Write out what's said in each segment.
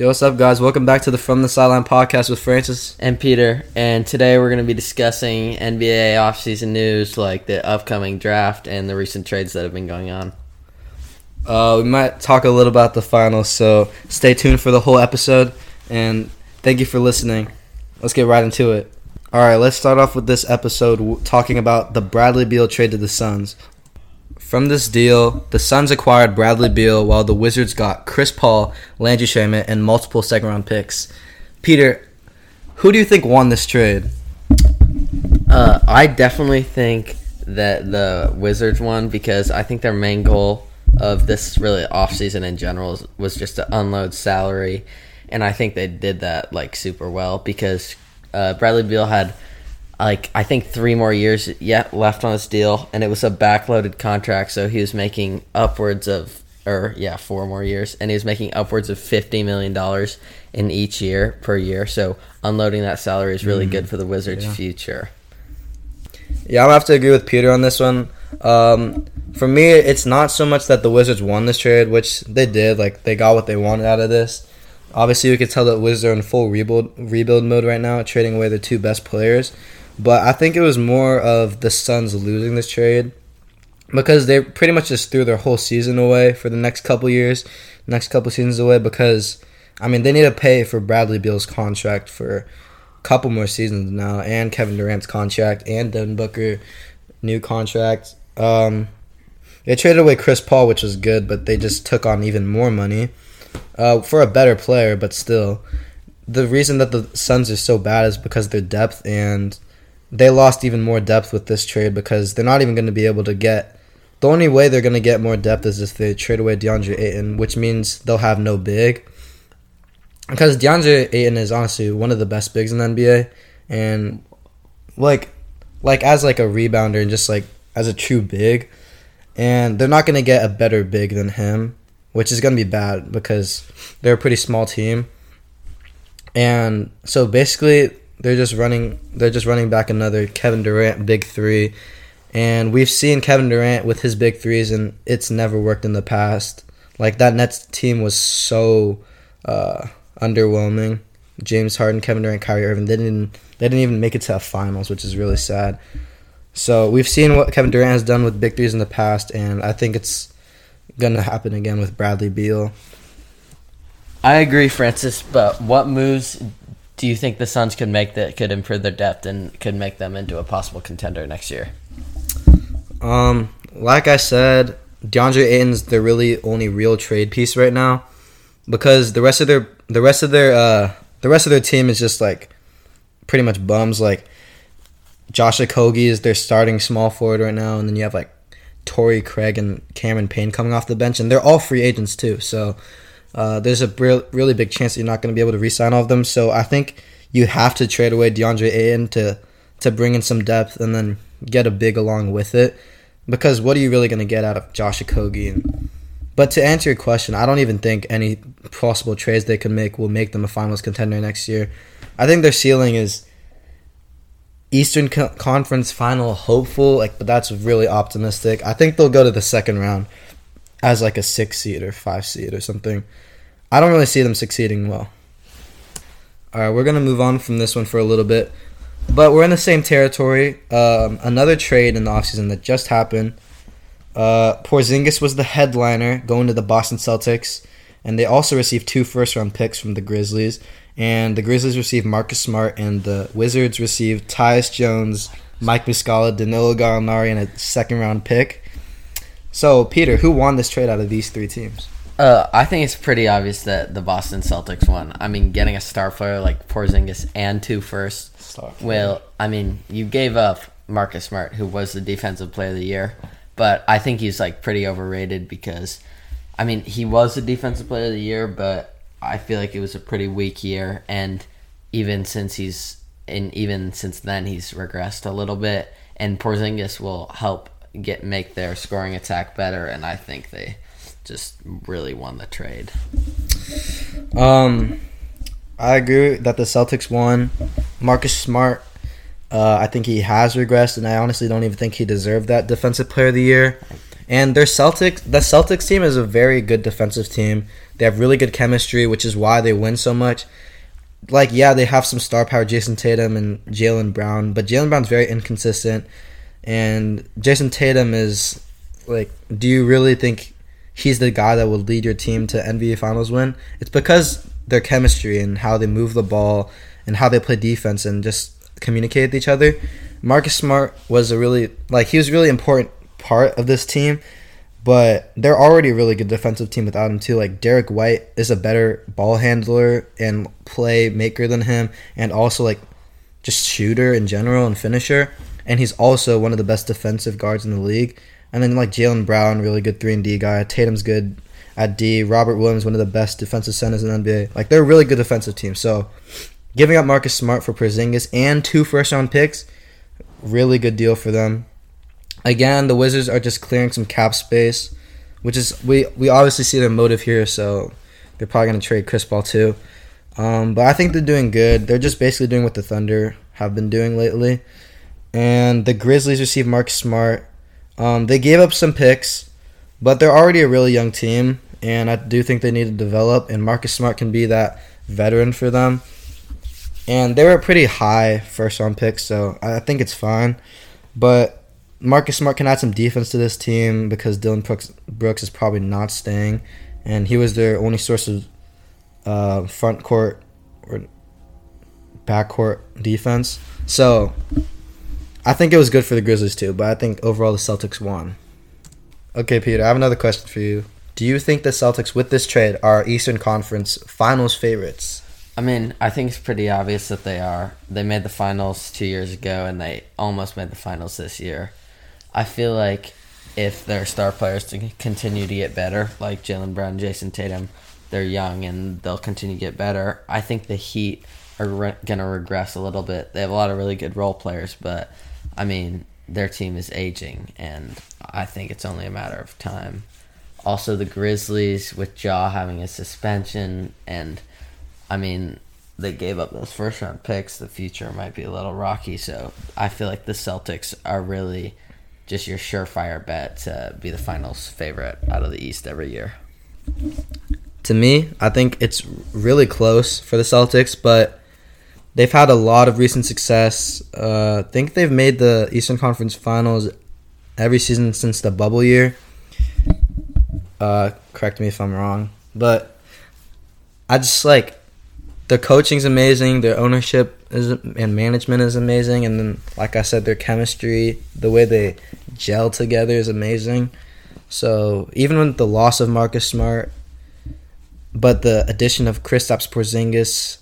Yo, what's up, guys? Welcome back to the From the Sideline podcast with Francis. and Peter, and today we're going to be discussing NBA offseason news like the upcoming draft and the recent trades that have been going on. Uh, we might talk a little about the finals, so stay tuned for the whole episode. And thank you for listening. Let's get right into it. All right, let's start off with this episode w- talking about the Bradley Beal trade to the Suns. From this deal, the Suns acquired Bradley Beal while the Wizards got Chris Paul, Landry Shamet, and multiple second round picks. Peter, who do you think won this trade? Uh, I definitely think that the Wizards won because I think their main goal of this really offseason in general was just to unload salary, and I think they did that like super well because uh, Bradley Beal had like I think three more years yet left on his deal, and it was a backloaded contract, so he was making upwards of or yeah four more years, and he was making upwards of fifty million dollars in each year per year. So unloading that salary is really good for the Wizards' Yeah. future. Yeah, I'm gonna have to agree with Peter on this one. Um, for me, it's not so much that the Wizards won this trade, which they did. Like they got what they wanted out of this. Obviously, we could tell that Wizards are in full rebuild rebuild mode right now, trading away the two best players. But I think it was more of the Suns losing this trade because they pretty much just threw their whole season away for the next couple years, next couple seasons away. Because I mean, they need to pay for Bradley Beal's contract for a couple more seasons now, and Kevin Durant's contract, and Devin Booker new contract. Um, they traded away Chris Paul, which was good, but they just took on even more money uh, for a better player. But still, the reason that the Suns are so bad is because their depth, and they lost even more depth with this trade because they're not even going to be able to get. The only way they're going to get more depth is if they trade away DeAndre Ayton, which means they'll have no big. Because DeAndre Ayton is honestly one of the best bigs in the NBA, and like, like as like a rebounder and just like as a true big, and they're not going to get a better big than him, which is going to be bad because they're a pretty small team. And so basically, they're just running. They're just running back another Kevin Durant big three, and we've seen Kevin Durant with his big threes, and it's never worked in the past. Like that Nets team was so uh, underwhelming. James Harden, Kevin Durant, Kyrie Irving. They didn't. They didn't even make it to a finals, which is really sad. So we've seen what Kevin Durant has done with big threes in the past, and I think it's gonna happen again with Bradley Beal. I agree, Francis. But what moves do you think the Suns could make that could improve their depth and could make them into a possible contender next year? Um, like I said, DeAndre Ayton's the really only real trade piece right now, because the rest of their the rest of their uh the rest of their team is just like pretty much bums. Like Josh Okogie is their starting small forward right now, and then you have like Torrey Craig and Cameron Payne coming off the bench, and they're all free agents too. So uh, there's a real, really big chance that you're not going to be able to re-sign all of them. So I think you have to trade away DeAndre Ayton to to bring in some depth and then get a big along with it. Because what are you really going to get out of Josh Okogie? And, but to answer your question, I don't even think any possible trades they could make will make them a finals contender next year. I think their ceiling is Eastern Co- Conference final hopeful, like, but that's really optimistic. I think they'll go to the second round as like a six seed or five seed or something. I don't really see them succeeding well. All right, we're gonna move on from this one for a little bit, but we're in the same territory. Um, another trade in the offseason that just happened. Uh, Porzingis was the headliner going to the Boston Celtics, and they also received two first round picks from the Grizzlies. And the Grizzlies received Marcus Smart, and the Wizards received Tyus Jones, Mike Muscala, Danilo Gallinari, and a second round pick. So, Peter, who won this trade out of these three teams? Uh, I think it's pretty obvious that the Boston Celtics won. I mean, getting a star player like Porzingis and two firsts. Well, I mean, you gave up Marcus Smart, who was the defensive player of the year, but I think he's like pretty overrated because, I mean, he was the defensive player of the year, but I feel like it was a pretty weak year, and even since he's and even since then he's regressed a little bit, and Porzingis will help get make their scoring attack better, and I think they just really won the trade. Um, I agree that the Celtics won. Marcus Smart, uh, I think he has regressed, and I honestly don't even think he deserved that Defensive Player of the Year. And their Celtics, the Celtics team is a very good defensive team. They have really good chemistry, which is why they win so much. Like, yeah, they have some star power, Jayson Tatum and Jaylen Brown, but Jaylen Brown's very inconsistent. And Jayson Tatum is like, do you really think he's the guy that will lead your team to NBA Finals win? It's because their chemistry and how they move the ball and how they play defense and just communicate with each other. Marcus Smart was a really like he was really important part of this team, but they're already a really good defensive team without him too. Like Derrick White is a better ball handler and play maker than him, and also like just shooter in general and finisher. And he's also one of the best defensive guards in the league. And then like Jaylen Brown, really good three and D guy. Tatum's good at D. Robert Williams, one of the best defensive centers in the NBA. Like they're a really good defensive team. So giving up Marcus Smart for Porzingis and two first round picks, really good deal for them. Again, the Wizards are just clearing some cap space, which is we we obviously see their motive here. So they're probably gonna trade Chris Paul too. Um, but I think they're doing good. They're just basically doing what the Thunder have been doing lately. And the Grizzlies received Marcus Smart. Um, they gave up some picks, but they're already a really young team, and I do think they need to develop. And Marcus Smart can be that veteran for them. And they were a pretty high first round pick, so I think it's fine. But Marcus Smart can add some defense to this team because Dillon Brooks, Brooks is probably not staying, and he was their only source of uh, front court or back court defense. So I think it was good for the Grizzlies too, but I think overall the Celtics won. Okay, Peter, I have another question for you. Do you think the Celtics with this trade are Eastern Conference Finals favorites? I mean, I think it's pretty obvious that they are. They made the finals two years ago, and they almost made the finals this year. I feel like if their star players to continue to get better, like Jaylen Brown, Jayson Tatum, they're young and they'll continue to get better. I think the Heat are re- gonna regress a little bit. They have a lot of really good role players, but I mean, their team is aging, and I think it's only a matter of time. Also, the Grizzlies with Ja having a suspension, and I mean, they gave up those first round picks. The future might be a little rocky, so I feel like the Celtics are really just your surefire bet to be the finals favorite out of the East every year. To me, I think it's really close for the Celtics, but they've had a lot of recent success. Uh, I think they've made the Eastern Conference Finals every season since the bubble year. Uh, correct me if I'm wrong, but I just like their coaching's amazing, their ownership is and management is amazing, and then like I said, their chemistry, the way they gel together is amazing. So even with the loss of Marcus Smart, but the addition of Kristaps Porzingis,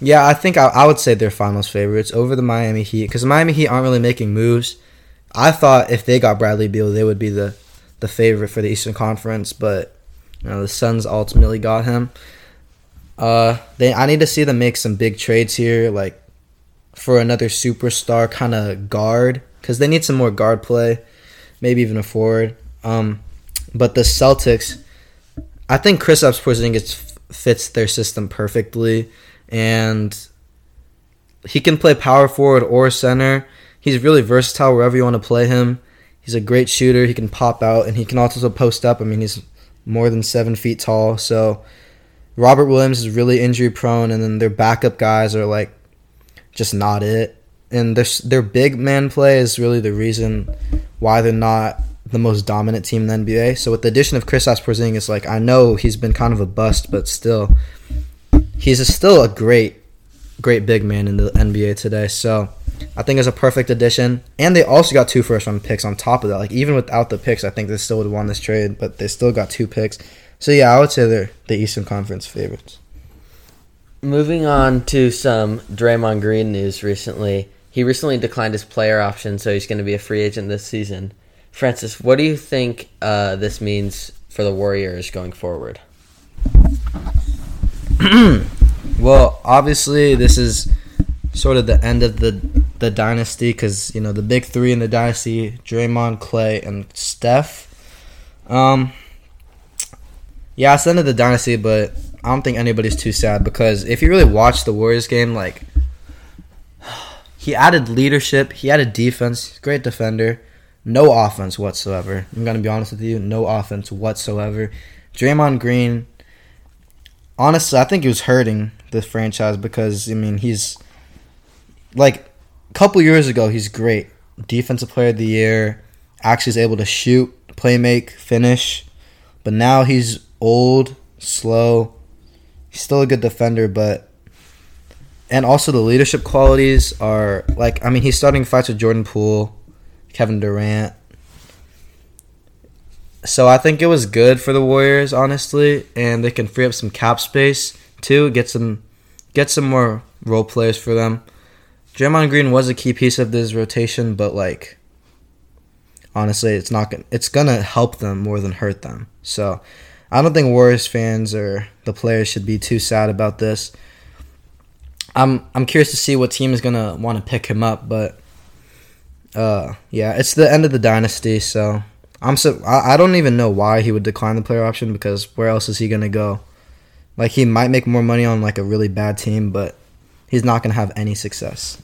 yeah, I think I, I would say they're finals favorites over the Miami Heat because Miami Heat aren't really making moves. I thought if they got Bradley Beal, they would be the the favorite for the Eastern Conference, but you know the Suns ultimately got him. Uh, they I need to see them make some big trades here, like for another superstar kind of guard, because they need some more guard play, maybe even a forward. Um, but the Celtics, I think Kristaps Porzingis fits their system perfectly, and he can play power forward or center. He's really versatile wherever you want to play him. He's a great shooter. He can pop out, and he can also post up. I mean, he's more than seven feet tall, so Robert Williams is really injury prone, and then their backup guys are like just not it. And their their big man play is really the reason why they're not the most dominant team in the NBA. So with the addition of Kristaps Porzingis, like I know he's been kind of a bust, but still, he's still a great, great big man in the NBA today. So I think it's a perfect addition. And they also got two first round picks on top of that. Like even without the picks, I think they still would have won this trade, but they still got two picks. So yeah, I would say they're the Eastern Conference favorites. Moving on to some Draymond Green news recently. He recently declined his player option, so he's going to be a free agent this season. Francis, what do you think uh, this means for the Warriors going forward? well, obviously, this is sort of the end of the the dynasty because you know the big three in the dynasty: Draymond, Clay, and Steph. Um, yeah, it's the end of the dynasty, but I don't think anybody's too sad because if you really watch the Warriors game, like he added leadership, he added defense, great defender, no offense whatsoever. I'm gonna be honest with you, no offense whatsoever. Draymond Green honestly, I think he was hurting the franchise because I mean he's like a couple years ago he's great defensive player of the year, actually is able to shoot, play make, finish, but now he's old, slow. He's still a good defender, but and also the leadership qualities are like I mean he's starting fights with Jordan Poole, Kevin Durant. So I think it was good for the Warriors, honestly, and they can free up some cap space too, get some get some more role players for them. Draymond Green was a key piece of this rotation, but like honestly, it's not gonna it's gonna help them more than hurt them. So I don't think Warriors fans or the players should be too sad about this. I'm I'm curious to see what team is gonna want to pick him up, but uh, yeah, it's the end of the dynasty, so I'm so I, I don't even know why he would decline the player option because where else is he gonna go? Like he might make more money on like a really bad team, but he's not gonna have any success.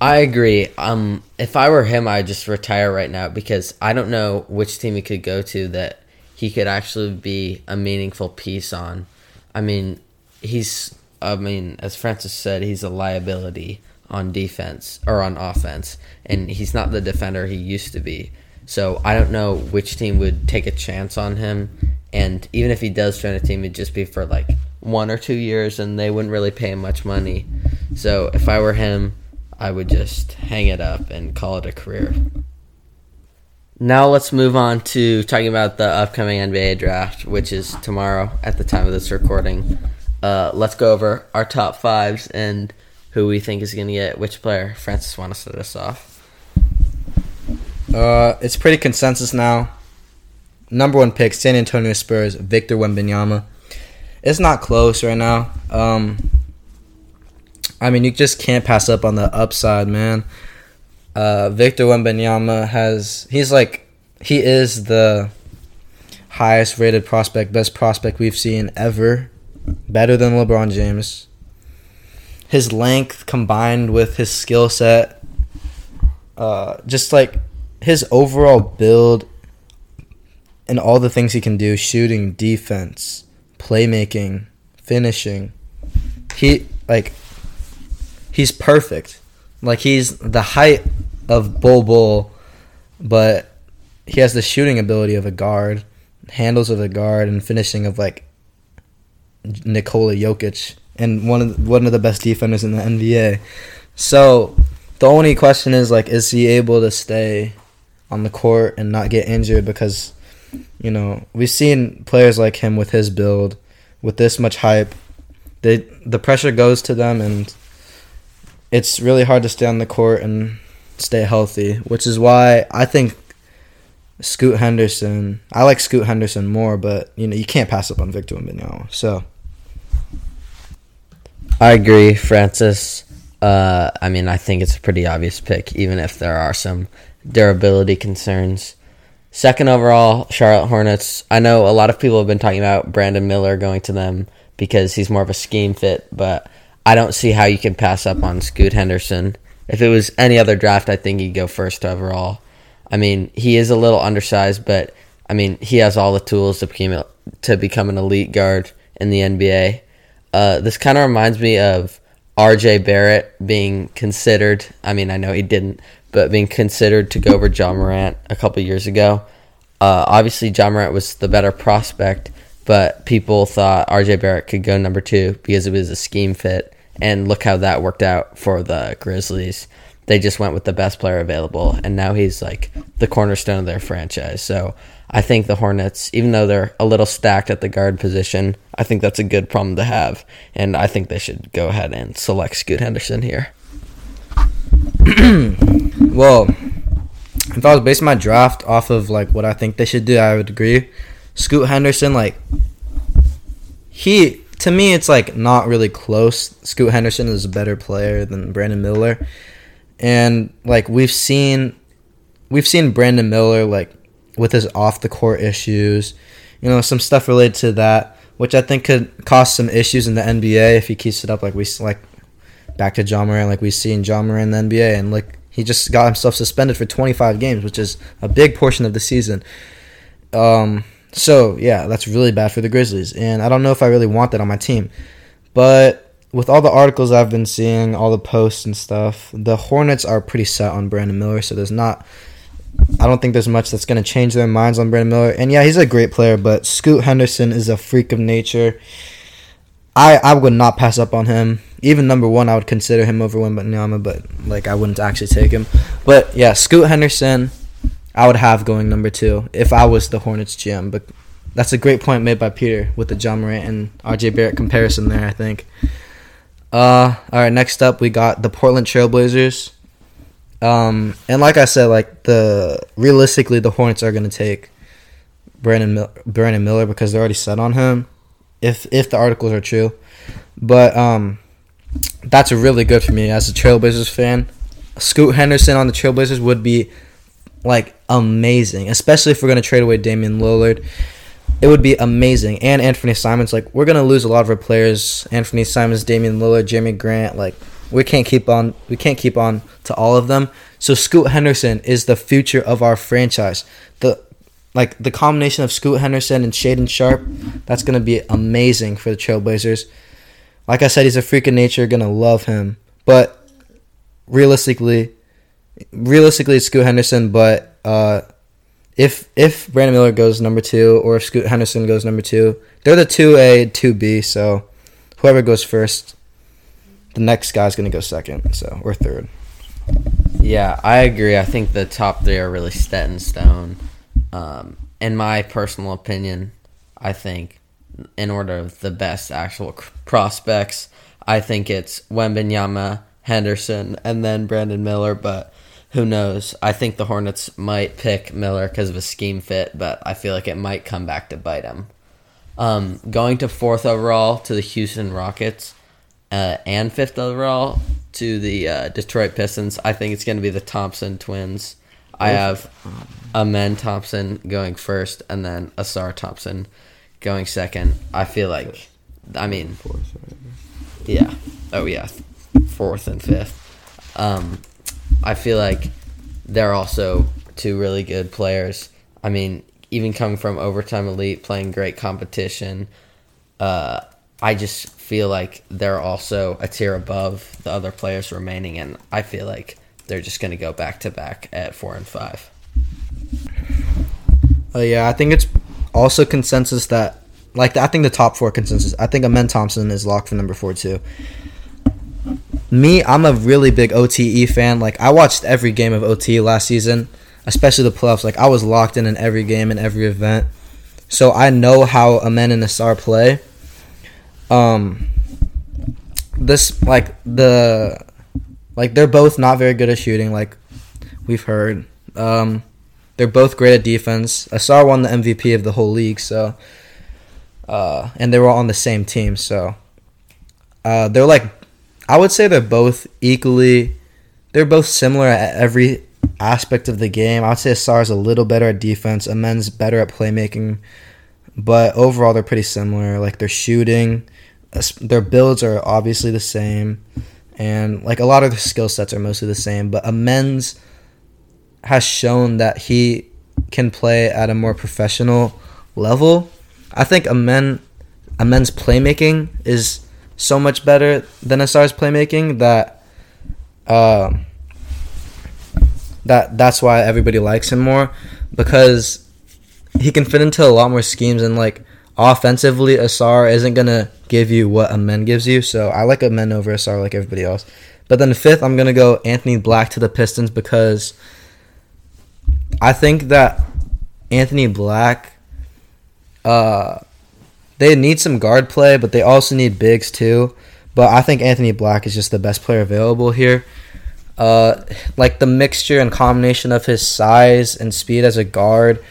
I agree. Um, if I were him, I'd just retire right now because I don't know which team he could go to that he could actually be a meaningful piece on. I mean, he's. I mean, as Francis said, he's a liability on defense or on offense, and he's not the defender he used to be. So I don't know which team would take a chance on him, and even if he does join a team, it'd just be for like one or two years, and they wouldn't really pay him much money. So if I were him, I would just hang it up and call it a career. Now let's move on to talking about the upcoming NBA draft, which is tomorrow at the time of this recording. Uh, let's go over our top fives and who we think is going to get which player. Francis, want to start us off? Uh, it's pretty consensus now. Number one pick, San Antonio Spurs, Victor Wembanyama. It's not close right now. Um, I mean, you just can't pass up on the upside, man. Uh, Victor Wembanyama has he's like he is the highest rated prospect, best prospect we've seen ever, better than LeBron James. His length combined with his skill set, uh, just like his overall build and all the things he can do shooting, defense, playmaking, finishing. He like he's perfect. Like he's the height of Bol Bol, but he has the shooting ability of a guard, handles of a guard, and finishing of like Nikola Jokic, and one of the, one of the best defenders in the NBA. So the only question is like, is he able to stay on the court and not get injured? Because you know we've seen players like him with his build, with this much hype, they the pressure goes to them and it's really hard to stay on the court and stay healthy, which is why I think Scoot Henderson. I like Scoot Henderson more, but you know you can't pass up on Victor Wembanyama. So I agree, Francis. Uh, I mean, I think it's a pretty obvious pick, even if there are some durability concerns. Second overall, Charlotte Hornets. I know a lot of people have been talking about Brandon Miller going to them because he's more of a scheme fit, but I don't see how you can pass up on Scoot Henderson. If it was any other draft, I think he'd go first overall. I mean, he is a little undersized, but I mean, he has all the tools to become to become an elite guard in the NBA. Uh, this kind of reminds me of R.J. Barrett being considered. I mean, I know he didn't, but being considered to go over Ja Morant a couple years ago. Uh, obviously, Ja Morant was the better prospect, but people thought R.J. Barrett could go number two because it was a scheme fit and look how that worked out for the Grizzlies. They just went with the best player available, and now he's like the cornerstone of their franchise. So I think the Hornets, even though they're a little stacked at the guard position, I think that's a good problem to have, and I think they should go ahead and select Scoot Henderson here. well, if I was basing my draft off of like what I think they should do, I would agree. Scoot Henderson, like he to me, it's like not really close. Scoot Henderson is a better player than Brandon Miller, and like we've seen, we've seen Brandon Miller like with his off the court issues, you know, some stuff related to that, which I think could cause some issues in the NBA if he keeps it up. Like we like back to Ja Morant, like we see in Ja Morant in the NBA, and like he just got himself suspended for 25 games, which is a big portion of the season. Um, so yeah, that's really bad for the Grizzlies, and I don't know if I really want that on my team. But with all the articles I've been seeing, all the posts and stuff, the Hornets are pretty set on Brandon Miller. So there's not. I don't think there's much that's going to change their minds on Brandon Miller. And yeah, he's a great player, but Scoot Henderson is a freak of nature. I I would not pass up on him. Even number one, I would consider him over Wembanyama, but like I wouldn't actually take him. But yeah, Scoot Henderson, I would have going number two if I was the Hornets GM. But that's a great point made by Peter with the Ja Morant and RJ Barrett comparison there. I think. Uh, all right. Next up, we got the Portland Trailblazers. Um, and like I said, like the realistically, the Hornets are gonna take Brandon Mil- Brandon Miller because they're already set on him. If if the articles are true, but um, that's really good for me as a Trailblazers fan. Scoot Henderson on the Trailblazers would be like amazing, especially if we're gonna trade away Damian Lillard. It would be amazing. And Anthony Simons, like we're gonna lose a lot of our players. Anthony Simons, Damian Lillard, Jerami Grant, like we can't keep on we can't keep on to all of them. So Scoot Henderson is the future of our franchise. The like the combination of Scoot Henderson and Shaedon Sharpe, that's gonna be amazing for the Trailblazers. Like I said, he's a freak of nature, gonna love him. But realistically, realistically, it's Scoot Henderson. But uh, if if Brandon Miller goes number two, or if Scoot Henderson goes number two, they're the two A, two B. So whoever goes first, the next guy's gonna go second. So or third. Yeah, I agree. I think the top three are really set in stone. Um, in my personal opinion, I think in order of the best actual prospects, I think it's Wembanyama, Henderson, and then Brandon Miller. But who knows? I think the Hornets might pick Miller because of a scheme fit, but I feel like it might come back to bite him. Um, going to fourth overall to the Houston Rockets uh, and fifth overall to the uh, Detroit Pistons, I think it's going to be the Thompson twins. I have Amen Thompson going first, and then Ausar Thompson going second. I feel like, I mean, yeah, oh yeah, fourth and fifth. Um, I feel like they're also two really good players. I mean, even coming from overtime elite, playing great competition, uh, I just feel like they're also a tier above the other players remaining, and I feel like they're just going to go back to back at four and five. Uh, yeah, I think it's also consensus that, like, I think the top four consensus. I think Amen Thompson is locked for number four too. Me, I'm a really big OTE fan. Like, I watched every game of OTE last season, especially the playoffs. Like, I was locked in in every game and every event, so I know how Amen and Ausar play. Um, this like the like they're both not very good at shooting. Like we've heard. Um, they're both great at defense. Ausar won the MVP of the whole league, so uh, and they were all on the same team, so uh, they're like I would say they're both equally they're both similar at every aspect of the game. I would say Ausar's a little better at defense, Amen's better at playmaking, but overall they're pretty similar. Like their shooting, their builds are obviously the same, and like a lot of the skill sets are mostly the same. But Amen's has shown that he can play at a more professional level. I think Amen Amen's playmaking is so much better than Ausar's playmaking that uh, that that's why everybody likes him more because he can fit into a lot more schemes and like offensively Ausar isn't gonna give you what Amen gives you. So I like Amen over Ausar like everybody else. But then the fifth, I'm gonna go Anthony Black to the Pistons because I think that Anthony Black, uh, they need some guard play, but they also need bigs too. But I think Anthony Black is just the best player available here. Uh, like the mixture and combination of his size and speed as a guard,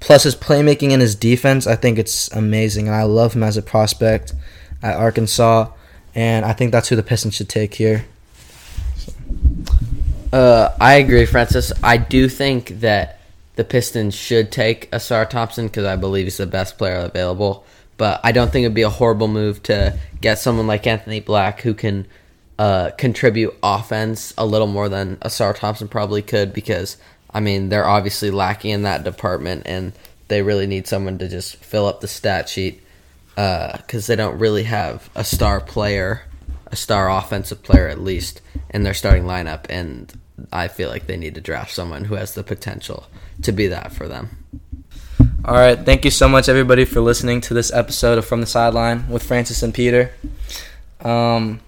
plus his playmaking and his defense, I think it's amazing. And I love him as a prospect at Arkansas. And I think that's who the Pistons should take here. Uh, I agree, Francis. I do think that the Pistons should take Ausar Thompson because I believe he's the best player available. But I don't think it'd be a horrible move to get someone like Anthony Black who can uh, contribute offense a little more than Ausar Thompson probably could because I mean they're obviously lacking in that department and they really need someone to just fill up the stat sheet because they don't really have a star player, a star offensive player at least, in their starting lineup. And I feel like they need to draft someone who has the potential to be that for them. All right. Thank you so much, everybody, for listening to this episode of From the Sideline with Francis and Peter. Um,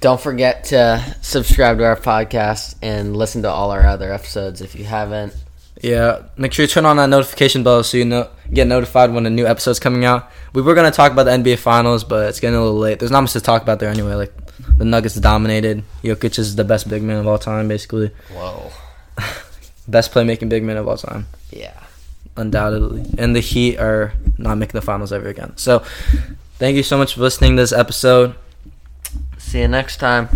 Don't forget to subscribe to our podcast and listen to all our other episodes if you haven't. yeah, make sure you turn on that notification bell so you know get notified when a new episode's coming out. We were gonna talk about the NBA Finals, but it's getting a little late. There's not much to talk about there anyway. Like the Nuggets dominated. Jokic is the best big man of all time, basically. Whoa. Best playmaking big man of all time. Yeah. undoubtedly. And the Heat are not making the finals ever again. So, thank you so much for listening to this episode. See you next time.